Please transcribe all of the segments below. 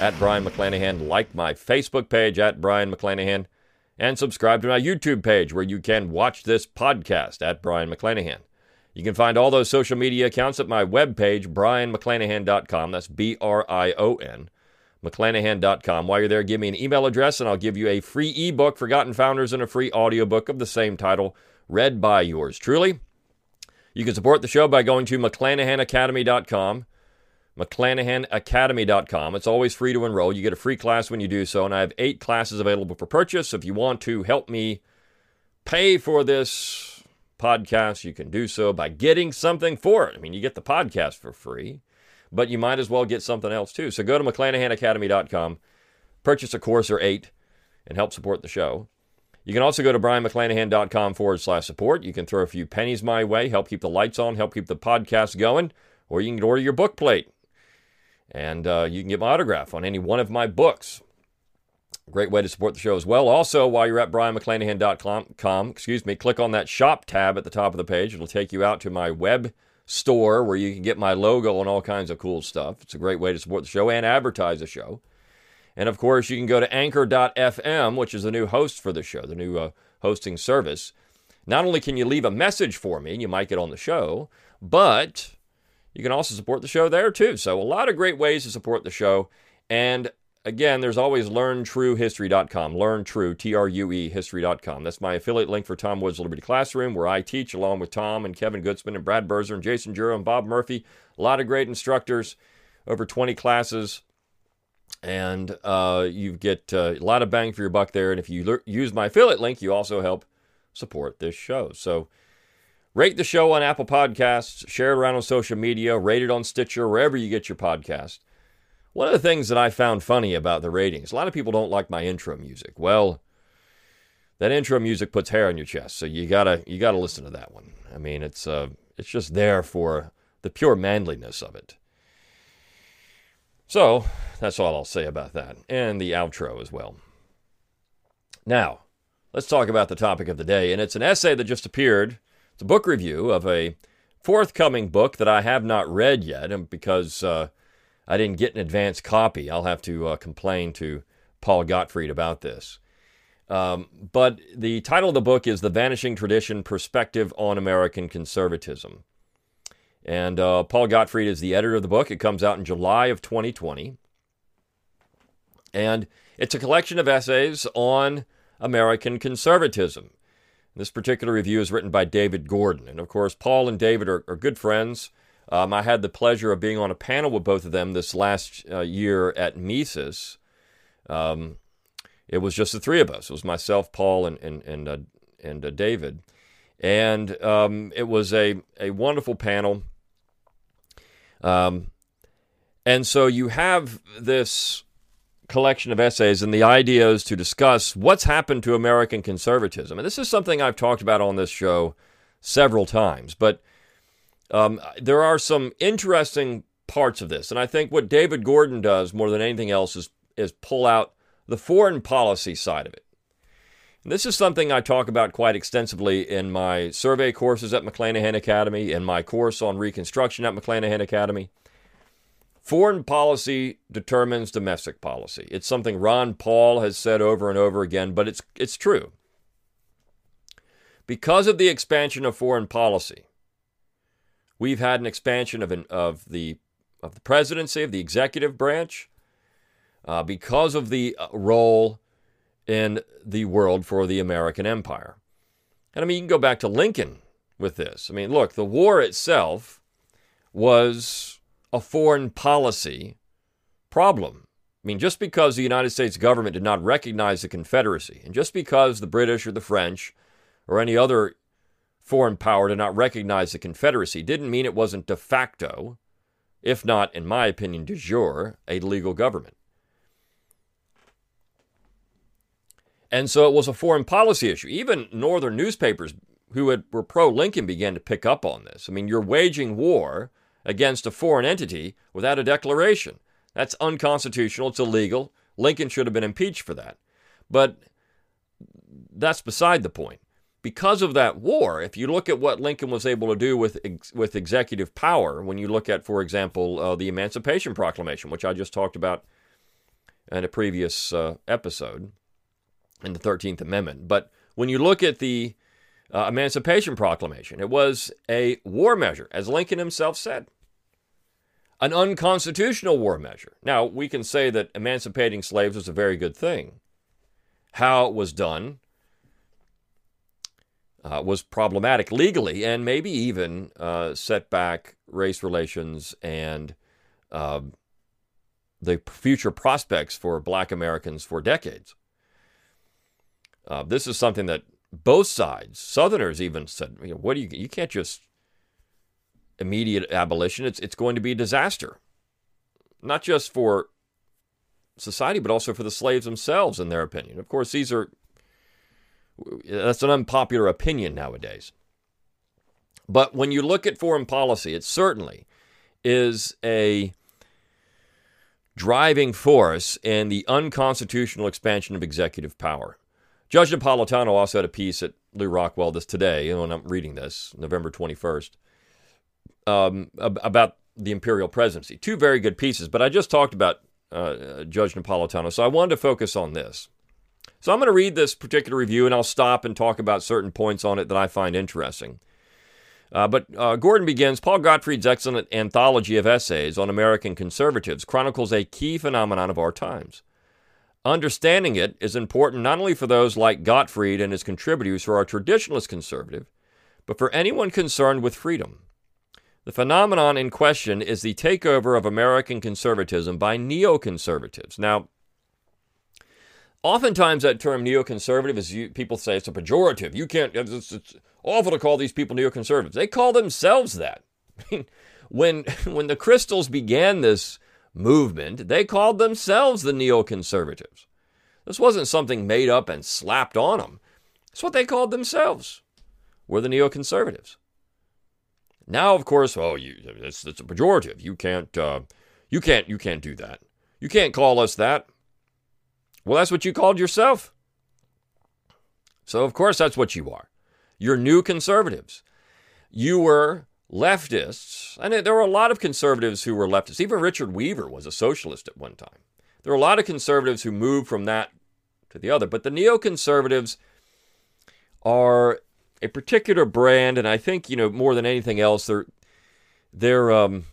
at Brion McClanahan. Like my Facebook page at Brion McClanahan. And subscribe to my YouTube page where you can watch this podcast at Brion McClanahan. You can find all those social media accounts at my webpage, brionmcclanahan.com. That's B R I O N, mcclanahan.com. While you're there, give me an email address and I'll give you a free ebook, Forgotten Founders, and a free audiobook of the same title, read by yours truly. You can support the show by going to mcclanahanacademy.com. McClanahanacademy.com. It's always free to enroll. You get a free class when you do so, and I have eight classes available for purchase. If you want to help me pay for this podcast, you can do so by getting something for it. I mean, you get the podcast for free, but you might as well get something else too. So go to McClanahanacademy.com, purchase a course or eight, and help support the show. You can also go to brionmcclanahan.com forward slash support. You can throw a few pennies my way, help keep the lights on, help keep the podcast going, or you can order your book plate. And uh, you can get my autograph on any one of my books. Great way to support the show as well. Also, while you're at brionmcclanahan.com, excuse me, click on that shop tab at the top of the page. It'll take you out to my web store where you can get my logo and all kinds of cool stuff. It's a great way to support the show and advertise the show. And of course, you can go to anchor.fm, which is the new host for the show, the new uh, hosting service. Not only can you leave a message for me, and you might get on the show, but you can also support the show there too. So, a lot of great ways to support the show. And again, there's always learntruehistory.com, learn true, T R U E, history.com. That's my affiliate link for Tom Woods Liberty Classroom, where I teach along with Tom and Kevin Gutzman and Brad Birzer and Jason Jewell and Bob Murphy. A lot of great instructors, over 20 classes and uh, you get uh, a lot of bang for your buck there. And if you use my affiliate link, you also help support this show. So rate the show on Apple Podcasts, share it around on social media, rate it on Stitcher, wherever you get your podcast. One of the things that I found funny about the ratings, a lot of people don't like my intro music. Well, that intro music puts hair on your chest, so you gotta you gotta listen to that one. I mean, it's uh, it's just there for the pure manliness of it. So that's all I'll say about that, and the outro as well. Now, let's talk about the topic of the day, and it's an essay that just appeared. It's a book review of a forthcoming book that I have not read yet, and because uh, I didn't get an advance copy, I'll have to uh, complain to Paul Gottfried about this. Um, but the title of the book is The Vanishing Tradition Perspective on American Conservatism. And uh, Paul Gottfried is the editor of the book. It comes out in July of 2020. And it's a collection of essays on American conservatism. This particular review is written by David Gordon. And of course, Paul and David are, are good friends. Um, I had the pleasure of being on a panel with both of them this last uh, year at Mises. Um, it was just the three of us. It was myself, Paul, and and and, uh, and uh, David, and um, it was a a wonderful panel. Um, and so you have this collection of essays, and the idea is to discuss what's happened to American conservatism. And this is something I've talked about on this show several times, but um, there are some interesting parts of this. And I think what David Gordon does more than anything else is, is pull out the foreign policy side of it. And this is something I talk about quite extensively in my survey courses at McClanahan Academy, in my course on Reconstruction at McClanahan Academy. Foreign policy determines domestic policy. It's something Ron Paul has said over and over again, but it's, it's true. Because of the expansion of foreign policy, we've had an expansion of, an, of, the, of the presidency, of the executive branch, uh, because of the uh, role in the world for the American empire. And I mean, you can go back to Lincoln with this. I mean, look, the war itself was a foreign policy problem. I mean, just because the United States government did not recognize the Confederacy, and just because the British or the French or any other foreign power did not recognize the Confederacy, didn't mean it wasn't de facto, if not, in my opinion, de jure, a legal government. And so it was a foreign policy issue. Even northern newspapers who had, were pro Lincoln began to pick up on this. I mean, you're waging war against a foreign entity without a declaration. That's unconstitutional. It's illegal. Lincoln should have been impeached for that. But that's beside the point. Because of that war, if you look at what Lincoln was able to do with with executive power, when you look at, for example, uh, the Emancipation Proclamation, which I just talked about in a previous uh, episode, in the Thirteenth Amendment, but when you look at the uh, Emancipation Proclamation, it was a war measure, as Lincoln himself said an unconstitutional war measure. Now, we can say that emancipating slaves was a very good thing. How it was done uh, was problematic legally and maybe even uh, set back race relations and uh, the future prospects for black Americans for decades. Uh, this is something that both sides, Southerners even said, you know, what do you, you can't just immediate abolition, it's, it's going to be a disaster. Not just for society, but also for the slaves themselves, in their opinion. Of course, these are that's an unpopular opinion nowadays. But when you look at foreign policy, it certainly is a driving force in the unconstitutional expansion of executive power. Judge Napolitano also had a piece at Lew Rockwell this today, when I'm reading this, November 21st, um, about the imperial presidency. Two very good pieces, but I just talked about uh, Judge Napolitano, so I wanted to focus on this. So I'm going to read this particular review and I'll stop and talk about certain points on it that I find interesting. Uh, but uh, Gordon begins Paul Gottfried's excellent anthology of essays on American conservatives chronicles a key phenomenon of our times. Understanding it is important not only for those like Gottfried and his contributors who are traditionalist conservative, but for anyone concerned with freedom. The phenomenon in question is the takeover of American conservatism by neoconservatives. Now, oftentimes that term neoconservative is you, people say it's a pejorative. You can't. It's, it's awful to call these people neoconservatives. They call themselves that. When when the Kristols began this movement, they called themselves the neoconservatives. This wasn't something made up and slapped on them. It's what they called themselves. We're the neoconservatives. Now, of course, oh, you, it's, it's a pejorative. You can't, uh, you can't, you can't do that. You can't call us that. Well, that's what you called yourself. So, of course, that's what you are. You're new conservatives. You were leftists, and there were a lot of conservatives who were leftists. Even Richard Weaver was a socialist at one time. There were a lot of conservatives who moved from that to the other, but the neoconservatives are a particular brand, and I think you know more than anything else, they're they're um,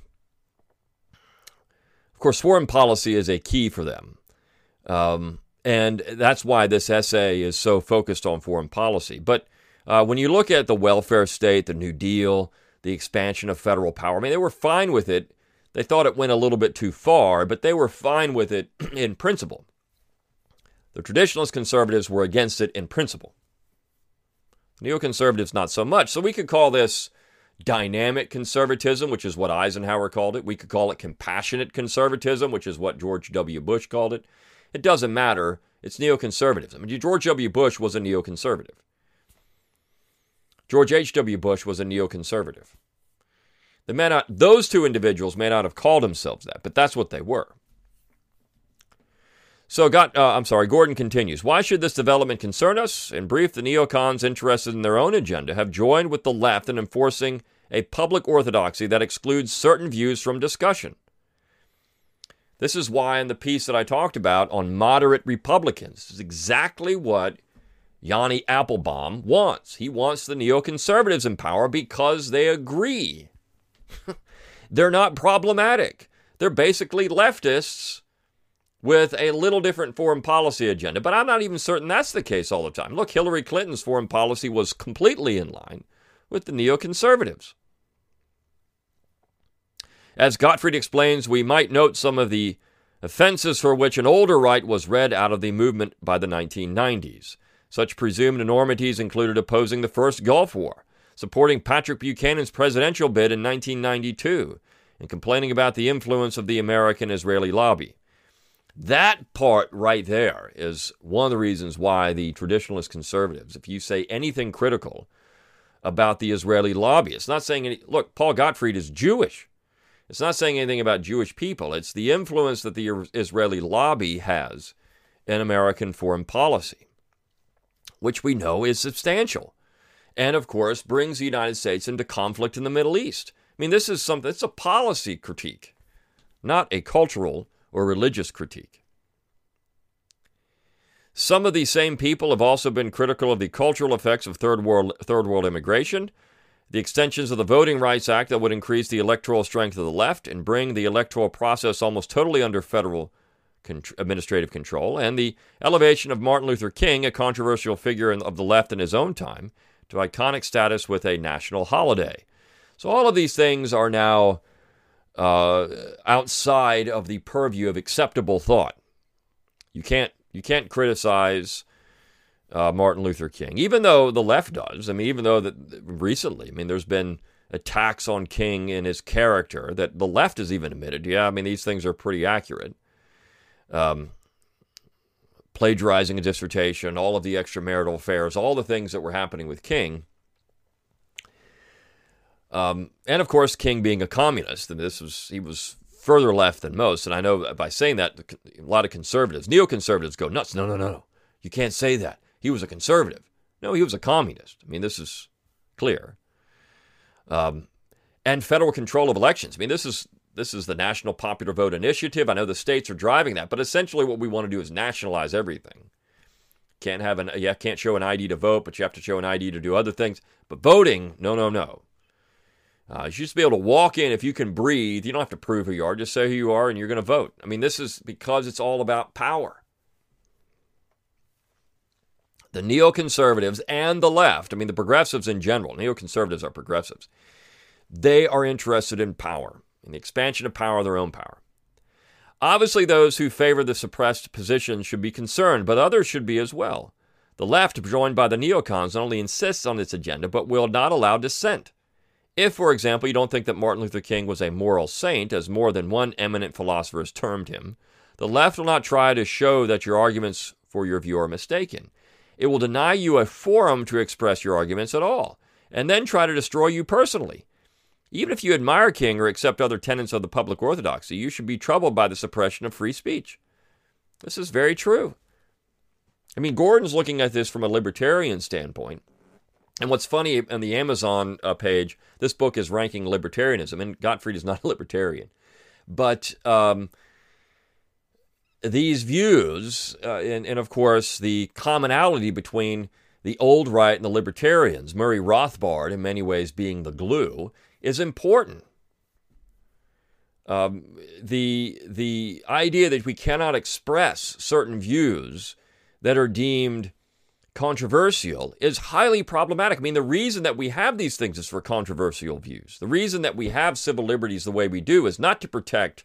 of course foreign policy is a key for them. Um, and that's why this essay is so focused on foreign policy. But uh, when you look at the welfare state, the New Deal, the expansion of federal power, I mean, they were fine with it. They thought it went a little bit too far, but they were fine with it in principle. The traditionalist conservatives were against it in principle. Neoconservatives, not so much. So we could call this dynamic conservatism, which is what Eisenhower called it. We could call it compassionate conservatism, which is what George W. Bush called it. It doesn't matter. It's neoconservatism. I mean, George W. Bush was a neoconservative. George H.W. Bush was a neoconservative. Those two individuals may not have called themselves that, but that's what they were. So, got, uh, I'm sorry, Gordon continues. Why should this development concern us? In brief, the neocons interested in their own agenda have joined with the left in enforcing a public orthodoxy that excludes certain views from discussion. This is why, in the piece that I talked about on moderate Republicans, this is exactly what Yoni Appelbaum wants. He wants the neoconservatives in power because they agree. They're not problematic. They're basically leftists with a little different foreign policy agenda. But I'm not even certain that's the case all the time. Look, Hillary Clinton's foreign policy was completely in line with the neoconservatives. As Gottfried explains, we might note some of the offenses for which an older right was read out of the movement by the 1990s. Such presumed enormities included opposing the first Gulf War, supporting Patrick Buchanan's presidential bid in 1992, and complaining about the influence of the American Israeli lobby. That part right there is one of the reasons why the traditionalist conservatives, if you say anything critical about the Israeli lobby, it's not saying any, look, Paul Gottfried is Jewish. It's not saying anything about Jewish people. It's the influence that the Israeli lobby has in American foreign policy, which we know is substantial. And of course, brings the United States into conflict in the Middle East. I mean, this is something, it's a policy critique, not a cultural or religious critique. Some of these same people have also been critical of the cultural effects of third world, third world immigration, the extensions of the Voting Rights Act that would increase the electoral strength of the left and bring the electoral process almost totally under federal administrative control, and the elevation of Martin Luther King, a controversial figure of the left in his own time, to iconic status with a national holiday. So all of these things are now uh, outside of the purview of acceptable thought. You can't you can't criticize uh, Martin Luther King, even though the left does. I mean, even though that recently, I mean, there's been attacks on King and his character that the left has even admitted. Yeah, I mean, these things are pretty accurate. Um, plagiarizing a dissertation, all of the extramarital affairs, all the things that were happening with King um, and of course, King being a communist, and this was he was further left than most. And I know by saying that, a lot of conservatives, neoconservatives, go nuts. No, no, no, no. You can't say that. He was a conservative. No, he was a communist. I mean, this is clear. Um, and federal control of elections. I mean, this is this is the National Popular Vote Initiative. I know the states are driving that, but essentially, what we want to do is nationalize everything. Can't have an yeah, can't show an ID to vote, but you have to show an ID to do other things. But voting, no, no, no. Uh, you should be able to walk in if you can breathe. You don't have to prove who you are. Just say who you are and you're going to vote. I mean, this is because it's all about power. The neoconservatives and the left, I mean, the progressives in general, neoconservatives are progressives, they are interested in power, the expansion of power, of their own power. Obviously, those who favor the suppressed position should be concerned, but others should be as well. The left, joined by the neocons, not only insists on its agenda, but will not allow dissent. If, for example, you don't think that Martin Luther King was a moral saint, as more than one eminent philosopher has termed him, the left will not try to show that your arguments for your view are mistaken. It will deny you a forum to express your arguments at all, and then try to destroy you personally. Even if you admire King or accept other tenets of the public orthodoxy, you should be troubled by the suppression of free speech. This is very true. I mean, Gordon's looking at this from a libertarian standpoint. And what's funny on the Amazon uh, page, this book is ranking libertarianism, and Gottfried is not a libertarian. But um, these views, uh, and, and, of course, the commonality between the old right and the libertarians, Murray Rothbard in many ways being the glue, is important. Um, the, the idea that we cannot express certain views that are deemed controversial is highly problematic. I mean, the reason that we have these things is for controversial views. The reason that we have civil liberties the way we do is not to protect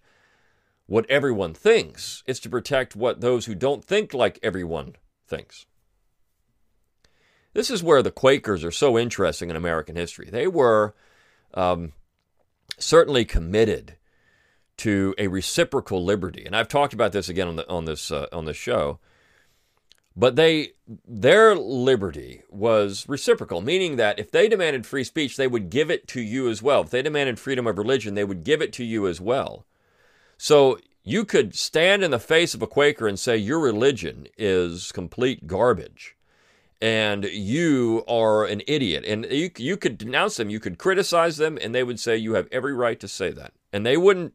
what everyone thinks, it's to protect what those who don't think like everyone thinks. This is where the Quakers are so interesting in American history. They were um, certainly committed to a reciprocal liberty, and I've talked about this again on the on this uh, on this show. But they their liberty was reciprocal, meaning that if they demanded free speech, they would give it to you as well. If they demanded freedom of religion, they would give it to you as well. So you could stand in the face of a Quaker and say your religion is complete garbage and you are an idiot. And you, you could denounce them, you could criticize them, and they would say you have every right to say that. And they wouldn't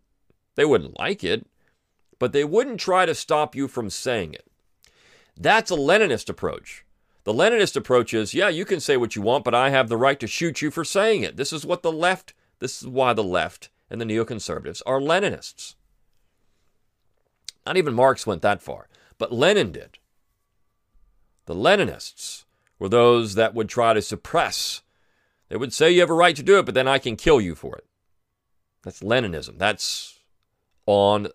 they wouldn't like it, but they wouldn't try to stop you from saying it. That's a Leninist approach. The Leninist approach is, yeah, you can say what you want, but I have the right to shoot you for saying it. This is what the left, this is why the left and the neoconservatives are Leninists. Not even Marx went that far, but Lenin did. The Leninists were those that would try to suppress. They would say you have a right to do it, but then I can kill you for it. That's Leninism. That's on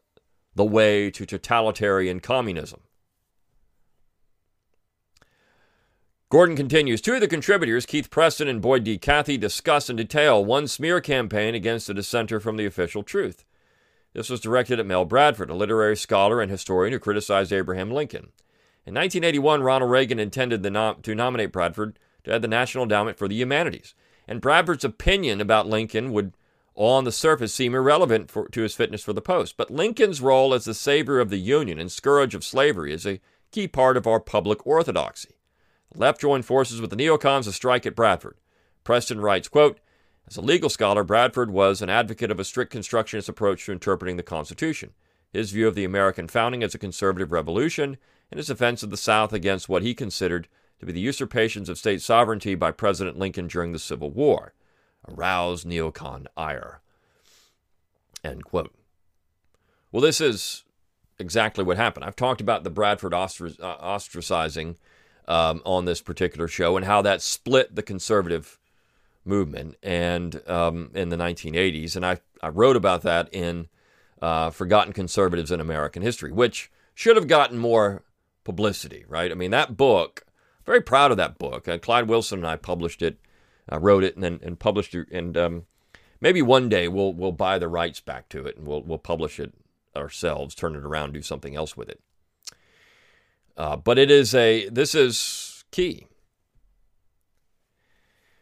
the way to totalitarian communism. Gordon continues Two of the contributors, Keith Preston and Boyd D. Cathey, discuss in detail one smear campaign against a dissenter from the official truth. This was directed at Mel Bradford, a literary scholar and historian who criticized Abraham Lincoln. In 1981, Ronald Reagan intended nom- to nominate Bradford to head the National Endowment for the Humanities, and Bradford's opinion about Lincoln would, on the surface, seem irrelevant for, to his fitness for the post. But Lincoln's role as the savior of the Union and scourge of slavery is a key part of our public orthodoxy. The left joined forces with the neocons to strike at Bradford. Preston writes, quote, as a legal scholar, Bradford was an advocate of a strict constructionist approach to interpreting the Constitution. His view of the American founding as a conservative revolution, and his defense of the South against what he considered to be the usurpations of state sovereignty by President Lincoln during the Civil War, aroused neocon ire. Well, this is exactly what happened. I've talked about the Bradford uh, ostracizing um, on this particular show and how that split the conservative movement and um, in the 1980s. And I, I wrote about that in uh, Forgotten Conservatives in American History, which should have gotten more publicity, right? I mean, that book, very proud of that book. Uh, Clyde Wilson and I published it, uh, wrote it, and then and published it. And um, maybe one day we'll we'll buy the rights back to it and we'll we'll publish it ourselves, turn it around, do something else with it. Uh, but it is a this is key.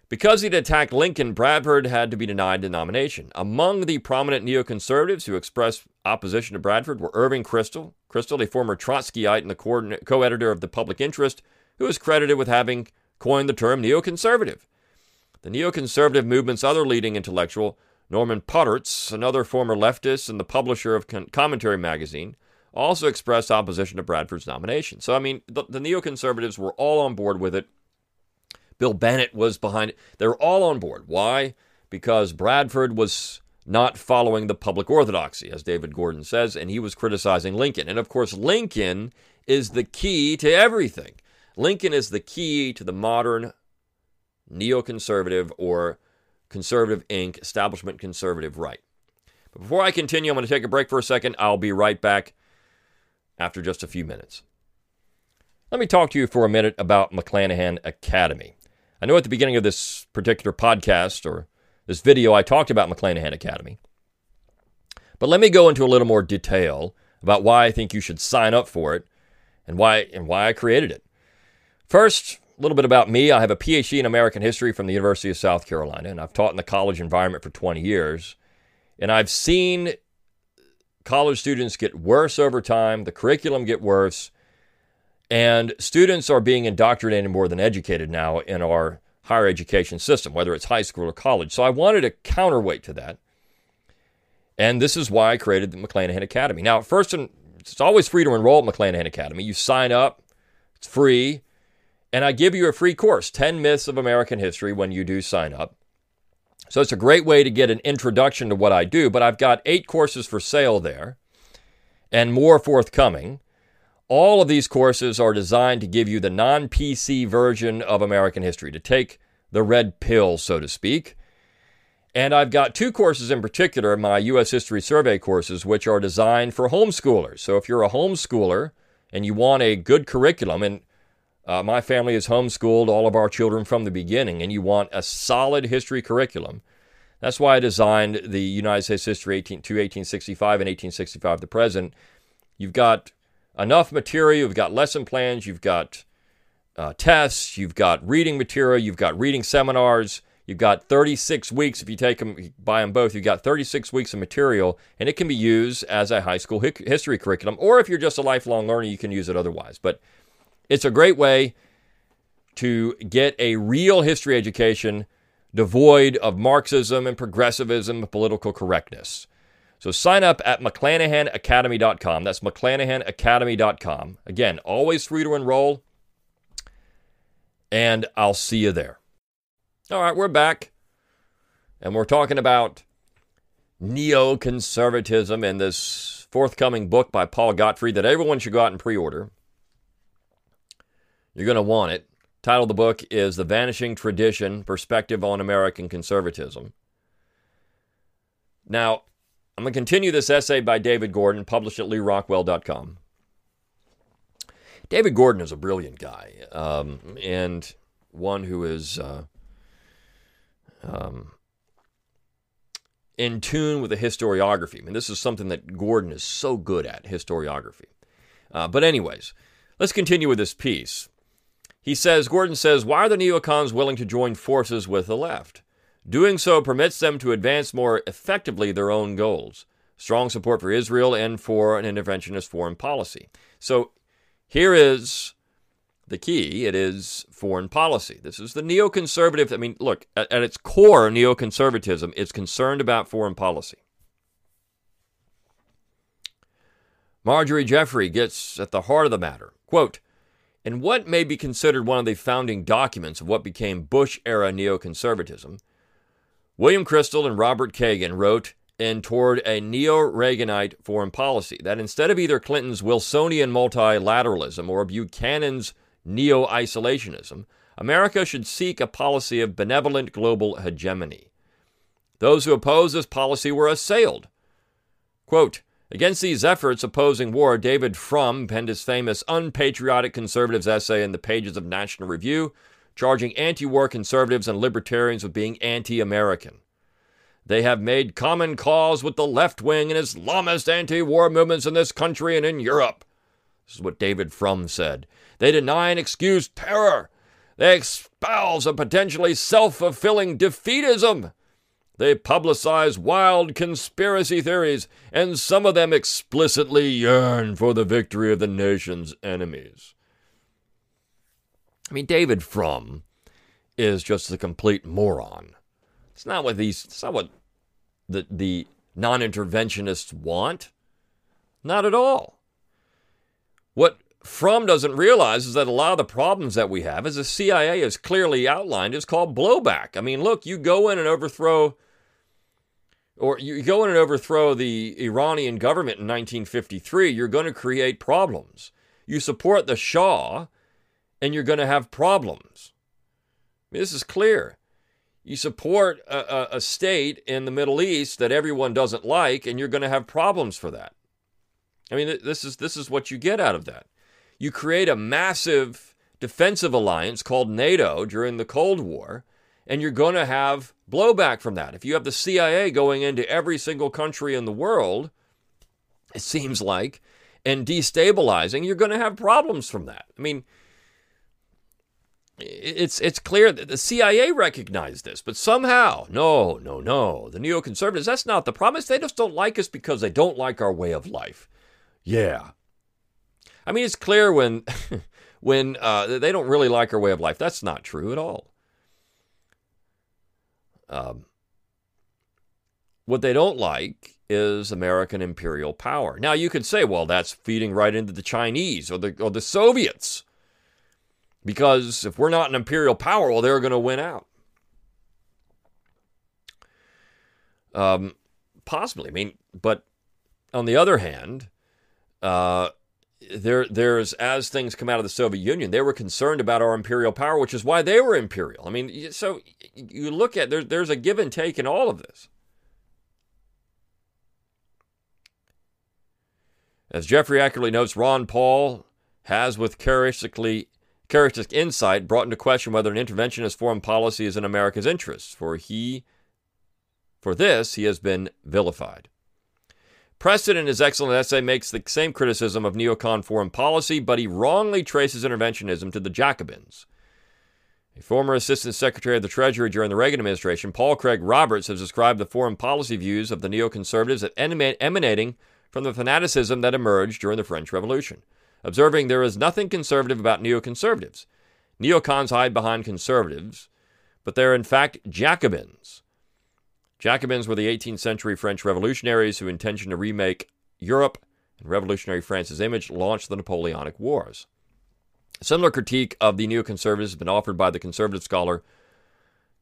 Because he'd attacked Lincoln, Bradford had to be denied the nomination. Among the prominent neoconservatives who expressed opposition to Bradford were Irving Kristol, Kristol, a former Trotskyite and the co editor of The Public Interest, who is credited with having coined the term neoconservative. The neoconservative movement's other leading intellectual, Norman Podhoretz, another former leftist and the publisher of Commentary magazine, also expressed opposition to Bradford's nomination. So, I mean, the, the neoconservatives were all on board with it. Bill Bennett was behind it. They were all on board. Why? Because Bradford was not following the public orthodoxy, as David Gordon says, and he was criticizing Lincoln. And of course, Lincoln is the key to everything. Lincoln is the key to the modern neoconservative or conservative Inc., establishment conservative right. But before I continue, I'm going to take a break for a second. I'll be right back after just a few minutes. Let me talk to you for a minute about McClanahan Academy. I know at the beginning of this particular podcast or this video, I talked about McClanahan Academy. But let me go into a little more detail about why I think you should sign up for it and why and why I created it. First, a little bit about me. I have a PhD in American history from the University of South Carolina, and I've taught in the college environment for 20 years. And I've seen college students get worse over time, the curriculum get worse, and students are being indoctrinated more than educated now in our higher education system, whether it's high school or college. So I wanted a counterweight to that. And this is why I created the McClanahan Academy. Now, first, it's always free to enroll at McClanahan Academy. You sign up, it's free, and I give you a free course 10 Myths of American History when you do sign up. So it's a great way to get an introduction to what I do, but I've got eight courses for sale there and more forthcoming. All of these courses are designed to give you the non PC version of American history, to take the red pill, so to speak. And I've got two courses in particular, my U.S. History Survey courses, which are designed for homeschoolers. So if you're a homeschooler and you want a good curriculum, and uh, my family has homeschooled all of our children from the beginning, and you want a solid history curriculum. That's why I designed the United States history 18, to 1865 and 1865 to present. You've got enough material, you've got lesson plans, you've got uh, tests, you've got reading material, you've got reading seminars, you've got 36 weeks. If you take them, buy them both, you've got 36 weeks of material, and it can be used as a high school history curriculum. Or if you're just a lifelong learner, you can use it otherwise. But it's a great way to get a real history education devoid of Marxism and progressivism and political correctness. So sign up at McClanahanacademy.com. That's McClanahanacademy.com. Again, always free to enroll. And I'll see you there. All right, we're back. And we're talking about neoconservatism in this forthcoming book by Paul Gottfried that everyone should go out and pre order. You're going to want it. Title of the book is The Vanishing Tradition Perspective on American Conservatism. Now, I'm going to continue this essay by David Gordon, published at lewrockwell.com. David Gordon is a brilliant guy um, and one who is uh, um, in tune with the historiography. I mean, this is something that Gordon is so good at historiography. Uh, but, anyways, let's continue with this piece. He says, Gordon says, why are the neocons willing to join forces with the left? Doing so permits them to advance more effectively their own goals strong support for Israel and for an interventionist foreign policy. So here is the key it is foreign policy. This is the neoconservative. I mean, look, at, at its core, neoconservatism is concerned about foreign policy. Marjorie Jeffrey gets at the heart of the matter. Quote, in what may be considered one of the founding documents of what became Bush era neoconservatism, William Kristol and Robert Kagan wrote in Toward a Neo Reaganite Foreign Policy that instead of either Clinton's Wilsonian multilateralism or Buchanan's neo isolationism, America should seek a policy of benevolent global hegemony. Those who opposed this policy were assailed. Quote, Against these efforts opposing war, David Frum penned his famous Unpatriotic Conservatives essay in the pages of National Review charging anti war conservatives and libertarians with being anti American. They have made common cause with the left wing and Islamist anti war movements in this country and in Europe. This is what David Frum said. They deny and excuse terror. They espouse a potentially self fulfilling defeatism. They publicize wild conspiracy theories, and some of them explicitly yearn for the victory of the nation's enemies. I mean, David Frum is just a complete moron. It's not what these. It's not what the the non-interventionists want. Not at all. What Frum doesn't realize is that a lot of the problems that we have, as the CIA has clearly outlined, is called blowback. I mean, look, you go in and overthrow, or you go in and overthrow the Iranian government in 1953, you're going to create problems. You support the Shah, and you're going to have problems. This is clear. You support a, a, a, state in the Middle East that everyone doesn't like, and you're going to have problems for that. I mean, this is this is what you get out of that. You create a massive defensive alliance called NATO during the Cold War, and you're going to have blowback from that. If you have the CIA going into every single country in the world, it seems like, and destabilizing, you're going to have problems from that. I mean, it's it's clear that the CIA recognized this, but somehow, no, no, no, the neoconservatives, that's not the promise. They just don't like us because they don't like our way of life. Yeah. I mean, it's clear when when uh, they don't really like our way of life. That's not true at all. Um, what they don't like is American imperial power. Now, you could say, well, that's feeding right into the Chinese or the or the Soviets. Because if we're not an imperial power, well, they're going to win out. Um, possibly. I mean, but on the other hand, uh, there, there's as things come out of the Soviet Union, they were concerned about our imperial power, which is why they were imperial. I mean, so you look at there, there's a give and take in all of this. As Jeffrey accurately notes, Ron Paul has, with characteristically characteristic insight brought into question whether an interventionist foreign policy is in America's interests, for he for this he has been vilified. Preston, in his excellent essay, makes the same criticism of neocon foreign policy, but he wrongly traces interventionism to the Jacobins. A former Assistant Secretary of the Treasury during the Reagan administration, Paul Craig Roberts, has described the foreign policy views of the neoconservatives as emanating from the fanaticism that emerged during the French Revolution observing there is nothing conservative about neoconservatives. Neocons hide behind conservatives, but they're in fact Jacobins. Jacobins were the 18th century French revolutionaries who intentioned to remake Europe and revolutionary France's image launched the Napoleonic Wars. A similar critique of the neoconservatives has been offered by the conservative scholar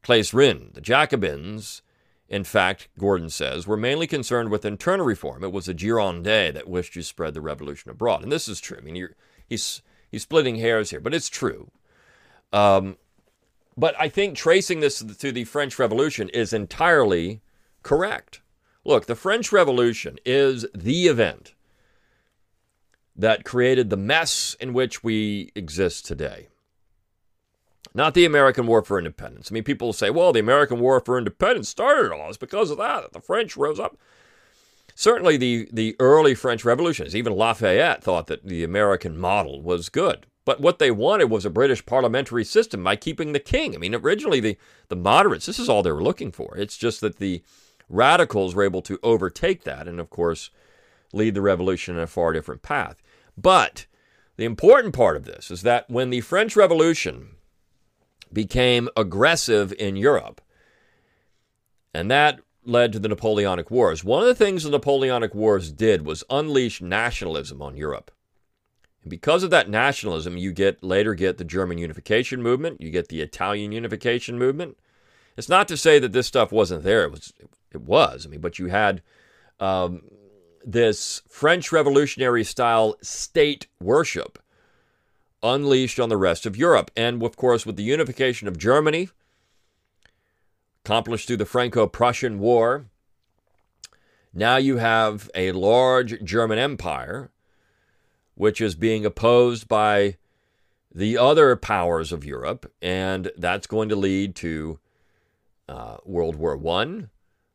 Claes Ryn. The Jacobins in fact, Gordon says, were mainly concerned with internal reform. It was the Girondins that wished to spread the revolution abroad. And this is true. I mean, he's, he's splitting hairs here, but it's true. Um, but I think tracing this to the French Revolution is entirely correct. Look, the French Revolution is the event that created the mess in which we exist today. Not the American War for Independence. I mean, people say, well, the American War for Independence started all. It's because of that that the French rose up. Certainly, the, the early French revolutions, even Lafayette thought that the American model was good. But what they wanted was a British parliamentary system by keeping the king. I mean, originally, the, the moderates, this is all they were looking for. It's just that the radicals were able to overtake that and, of course, lead the revolution in a far different path. But the important part of this is that when the French Revolution became aggressive in Europe, and that led to the Napoleonic Wars. One of the things the Napoleonic Wars did was unleash nationalism on Europe. And because of that nationalism, you get later get the German unification movement, you get the Italian unification movement. It's not to say that this stuff wasn't there. It was. It was. I mean, but you had um, this French Revolutionary style state worship unleashed on the rest of Europe, and of course, with the unification of Germany accomplished through the Franco Prussian War. Now you have a large German empire, which is being opposed by the other powers of Europe, and that's going to lead to uh, World War I,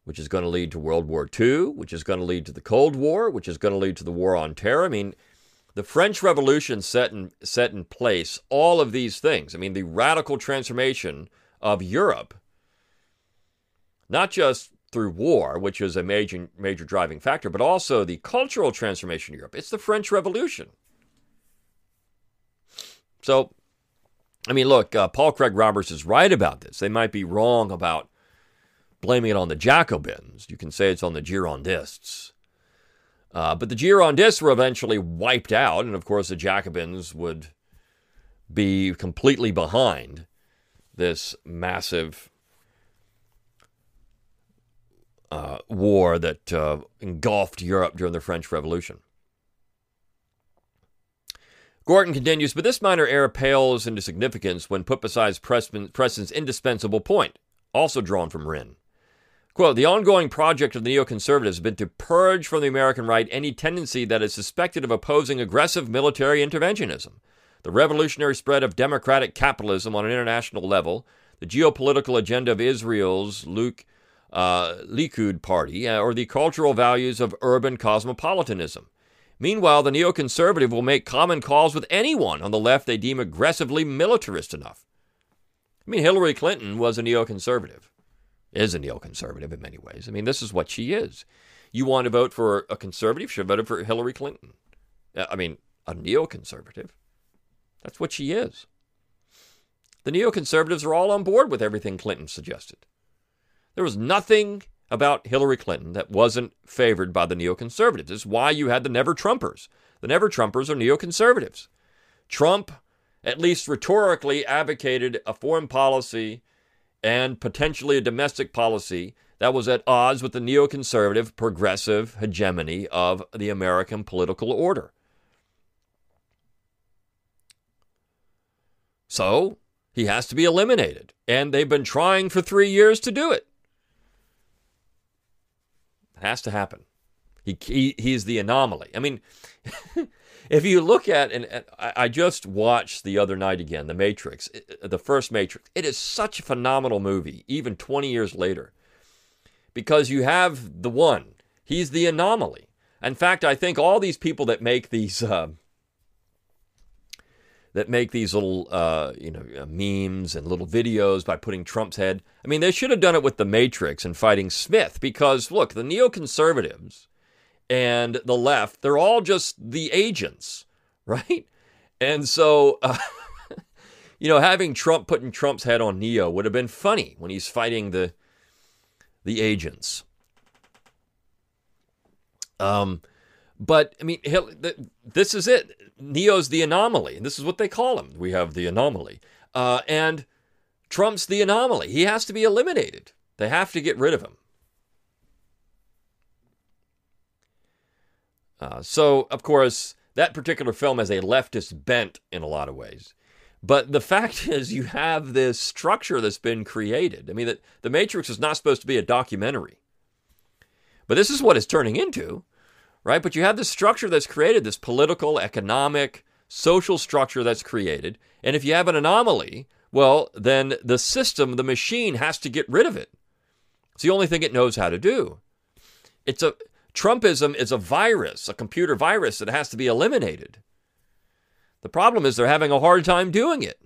which is going to lead to World War II, which is going to lead to the Cold War, which is going to lead to the War on Terror. I mean, the French Revolution set in, set in place all of these things. I mean, the radical transformation of Europe not just through war, which is a major major driving factor, but also the cultural transformation of Europe. It's the French Revolution. So, I mean, look, uh, Paul Craig Roberts is right about this. They might be wrong about blaming it on the Jacobins. You can say it's on the Girondists. Uh, but the Girondists were eventually wiped out, and of course, the Jacobins would be completely behind this massive uh, war that uh, engulfed Europe during the French Revolution. Gordon continues, but this minor error pales into significance when put beside Preston's indispensable point, also drawn from Ryn. Quote, the ongoing project of the neoconservatives has been to purge from the American right any tendency that is suspected of opposing aggressive military interventionism. The revolutionary spread of democratic capitalism on an international level, the geopolitical agenda of Israel's Luke uh, Likud party uh, or the cultural values of urban cosmopolitanism. Meanwhile, the neoconservative will make common cause with anyone on the left they deem aggressively militarist enough. I mean, Hillary Clinton was a neoconservative, is a neoconservative in many ways. I mean, this is what she is. You want to vote for a conservative, should voted for Hillary Clinton. Uh, I mean, a neoconservative. That's what she is. The neoconservatives are all on board with everything Clinton suggested. There was nothing about Hillary Clinton that wasn't favored by the neoconservatives. Is why you had the Never Trumpers. The Never Trumpers are neoconservatives. Trump, at least rhetorically, advocated a foreign policy and potentially a domestic policy that was at odds with the neoconservative progressive hegemony of the American political order. So he has to be eliminated. And they've been trying for three years to do it. It has to happen. He, he he's the anomaly. I mean, if you look at and, I just watched the other night again, The Matrix, the first Matrix. It is such a phenomenal movie, even 20 years later, because you have the one. He's the anomaly. In fact, I think all these people that make these. Uh, that make these little, uh, you know, uh, memes and little videos by putting Trump's head. I mean, they should have done it with the Matrix and fighting Smith because look, the neoconservatives and the left, they're all just the agents, right? And so, uh, you know, having Trump putting Trump's head on Neo would have been funny when he's fighting the the agents. Um, but I mean, this is it. Neo's the anomaly, and this is what they call him. We have the anomaly, uh, and Trump's the anomaly. He has to be eliminated. They have to get rid of him. Uh, so, of course, that particular film has a leftist bent in a lot of ways. But the fact is, you have this structure that's been created. I mean, that The Matrix is not supposed to be a documentary. But this is what it's turning into right? But you have this structure that's created, this political, economic, social structure that's created. And if you have an anomaly, well, then the system, the machine, has to get rid of it. It's the only thing it knows how to do. It's a Trumpism is a virus, a computer virus that has to be eliminated. The problem is they're having a hard time doing it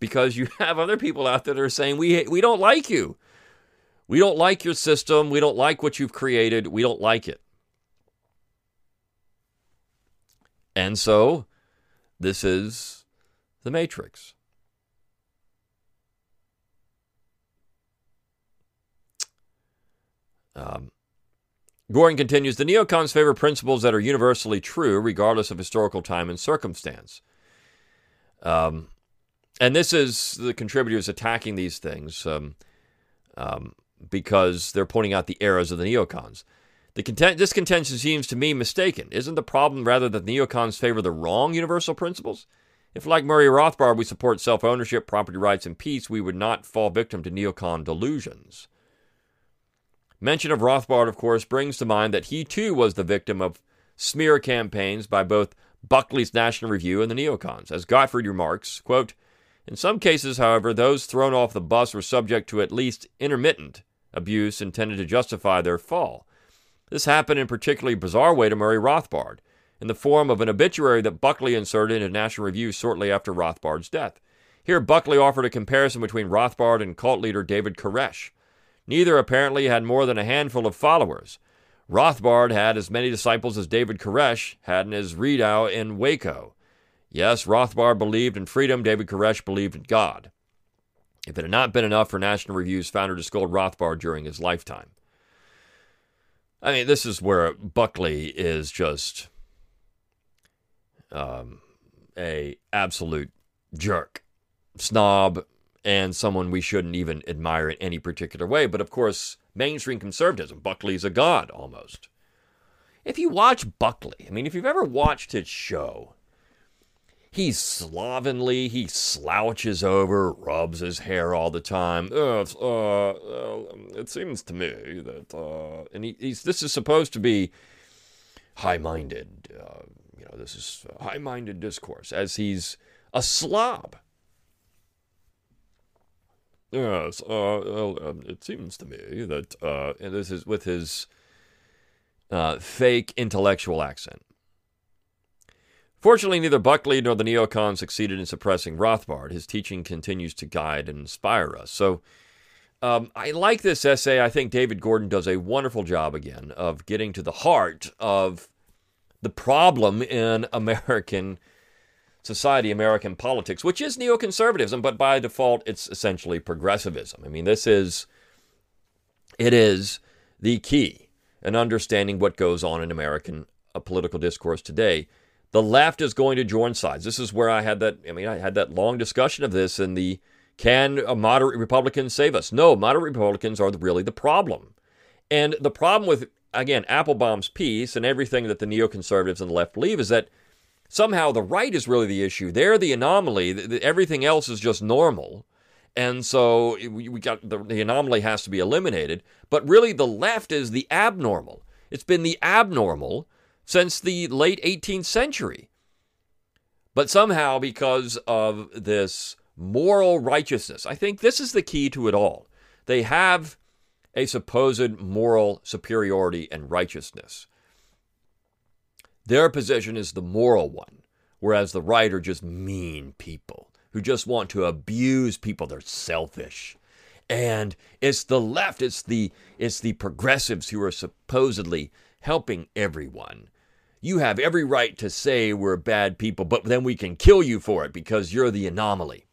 because you have other people out there that are saying we we don't like you. We don't like your system. We don't like what you've created. We don't like it. And so this is the matrix. Um, Gordon continues The neocons favor principles that are universally true, regardless of historical time and circumstance. Um, and this is the contributors attacking these things um, um, because they're pointing out the errors of the neocons. The content, this contention seems to me mistaken. Isn't the problem rather that neocons favor the wrong universal principles? If, like Murray Rothbard, we support self ownership, property rights, and peace, we would not fall victim to neocon delusions. Mention of Rothbard, of course, brings to mind that he too was the victim of smear campaigns by both Buckley's National Review and the neocons. As Gottfried remarks, quote, in some cases, however, those thrown off the bus were subject to at least intermittent abuse intended to justify their fall. This happened in a particularly bizarre way to Murray Rothbard, in the form of an obituary that Buckley inserted in National Review shortly after Rothbard's death. Here, Buckley offered a comparison between Rothbard and cult leader David Koresh. Neither apparently had more than a handful of followers. Rothbard had as many disciples as David Koresh had in his redoubt in Waco. Yes, Rothbard believed in freedom, David Koresh believed in God. If it had not been enough for National Review's founder to scold Rothbard during his lifetime. I mean, this is where Buckley is just um, a absolute jerk, snob, and someone we shouldn't even admire in any particular way. But of course, mainstream conservatism, Buckley's a god almost. If you watch Buckley, I mean, if you've ever watched his show, he's slovenly, he slouches over, rubs his hair all the time. Uh, uh, it seems to me that, uh, and he, he's this is supposed to be high-minded. Uh, you know, this is high-minded discourse as he's a slob. Yes, uh, well, um, it seems to me that, uh, and this is with his uh, fake intellectual accent. Fortunately, neither Buckley nor the neocons succeeded in suppressing Rothbard. His teaching continues to guide and inspire us. So, um, I like this essay. I think David Gordon does a wonderful job again of getting to the heart of the problem in American society, American politics, which is neoconservatism, but by default, it's essentially progressivism. I mean, this is, it is the key in understanding what goes on in American uh, political discourse today. The left is going to join sides. This is where I had that, I mean, I had that long discussion of this in the can moderate Republicans save us? No, moderate Republicans are really the problem. And the problem with, again, Appelbaum's piece and everything that the neoconservatives and the left believe is that somehow the right is really the issue. They're the anomaly. Everything else is just normal. And so we got the, the anomaly has to be eliminated. But really, the left is the abnormal. It's been the abnormal since the late 18th century. But somehow, because of this moral righteousness, I think this is the key to it all. They have a supposed moral superiority and righteousness. Their position is the moral one, whereas the right are just mean people who just want to abuse people. They're selfish. And it's the left, it's the it's the progressives who are supposedly helping everyone. You have every right to say we're bad people, but then we can kill you for it because you're the anomaly.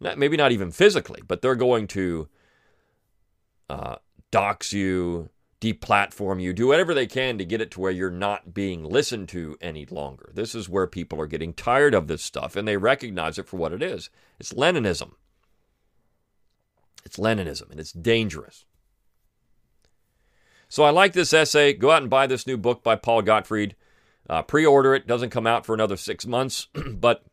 Not, maybe not even physically, but they're going to uh, dox you, deplatform you, do whatever they can to get it to where you're not being listened to any longer. This is where people are getting tired of this stuff and they recognize it for what it is. It's Leninism. It's Leninism and it's dangerous. So I like this essay. Go out and buy this new book by Paul Gottfried. Uh, Pre order it. Doesn't come out for another six months, but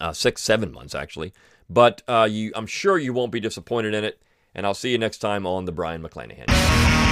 uh, six, seven months actually. But uh, you, I'm sure you won't be disappointed in it. And I'll see you next time on The Brion McClanahan.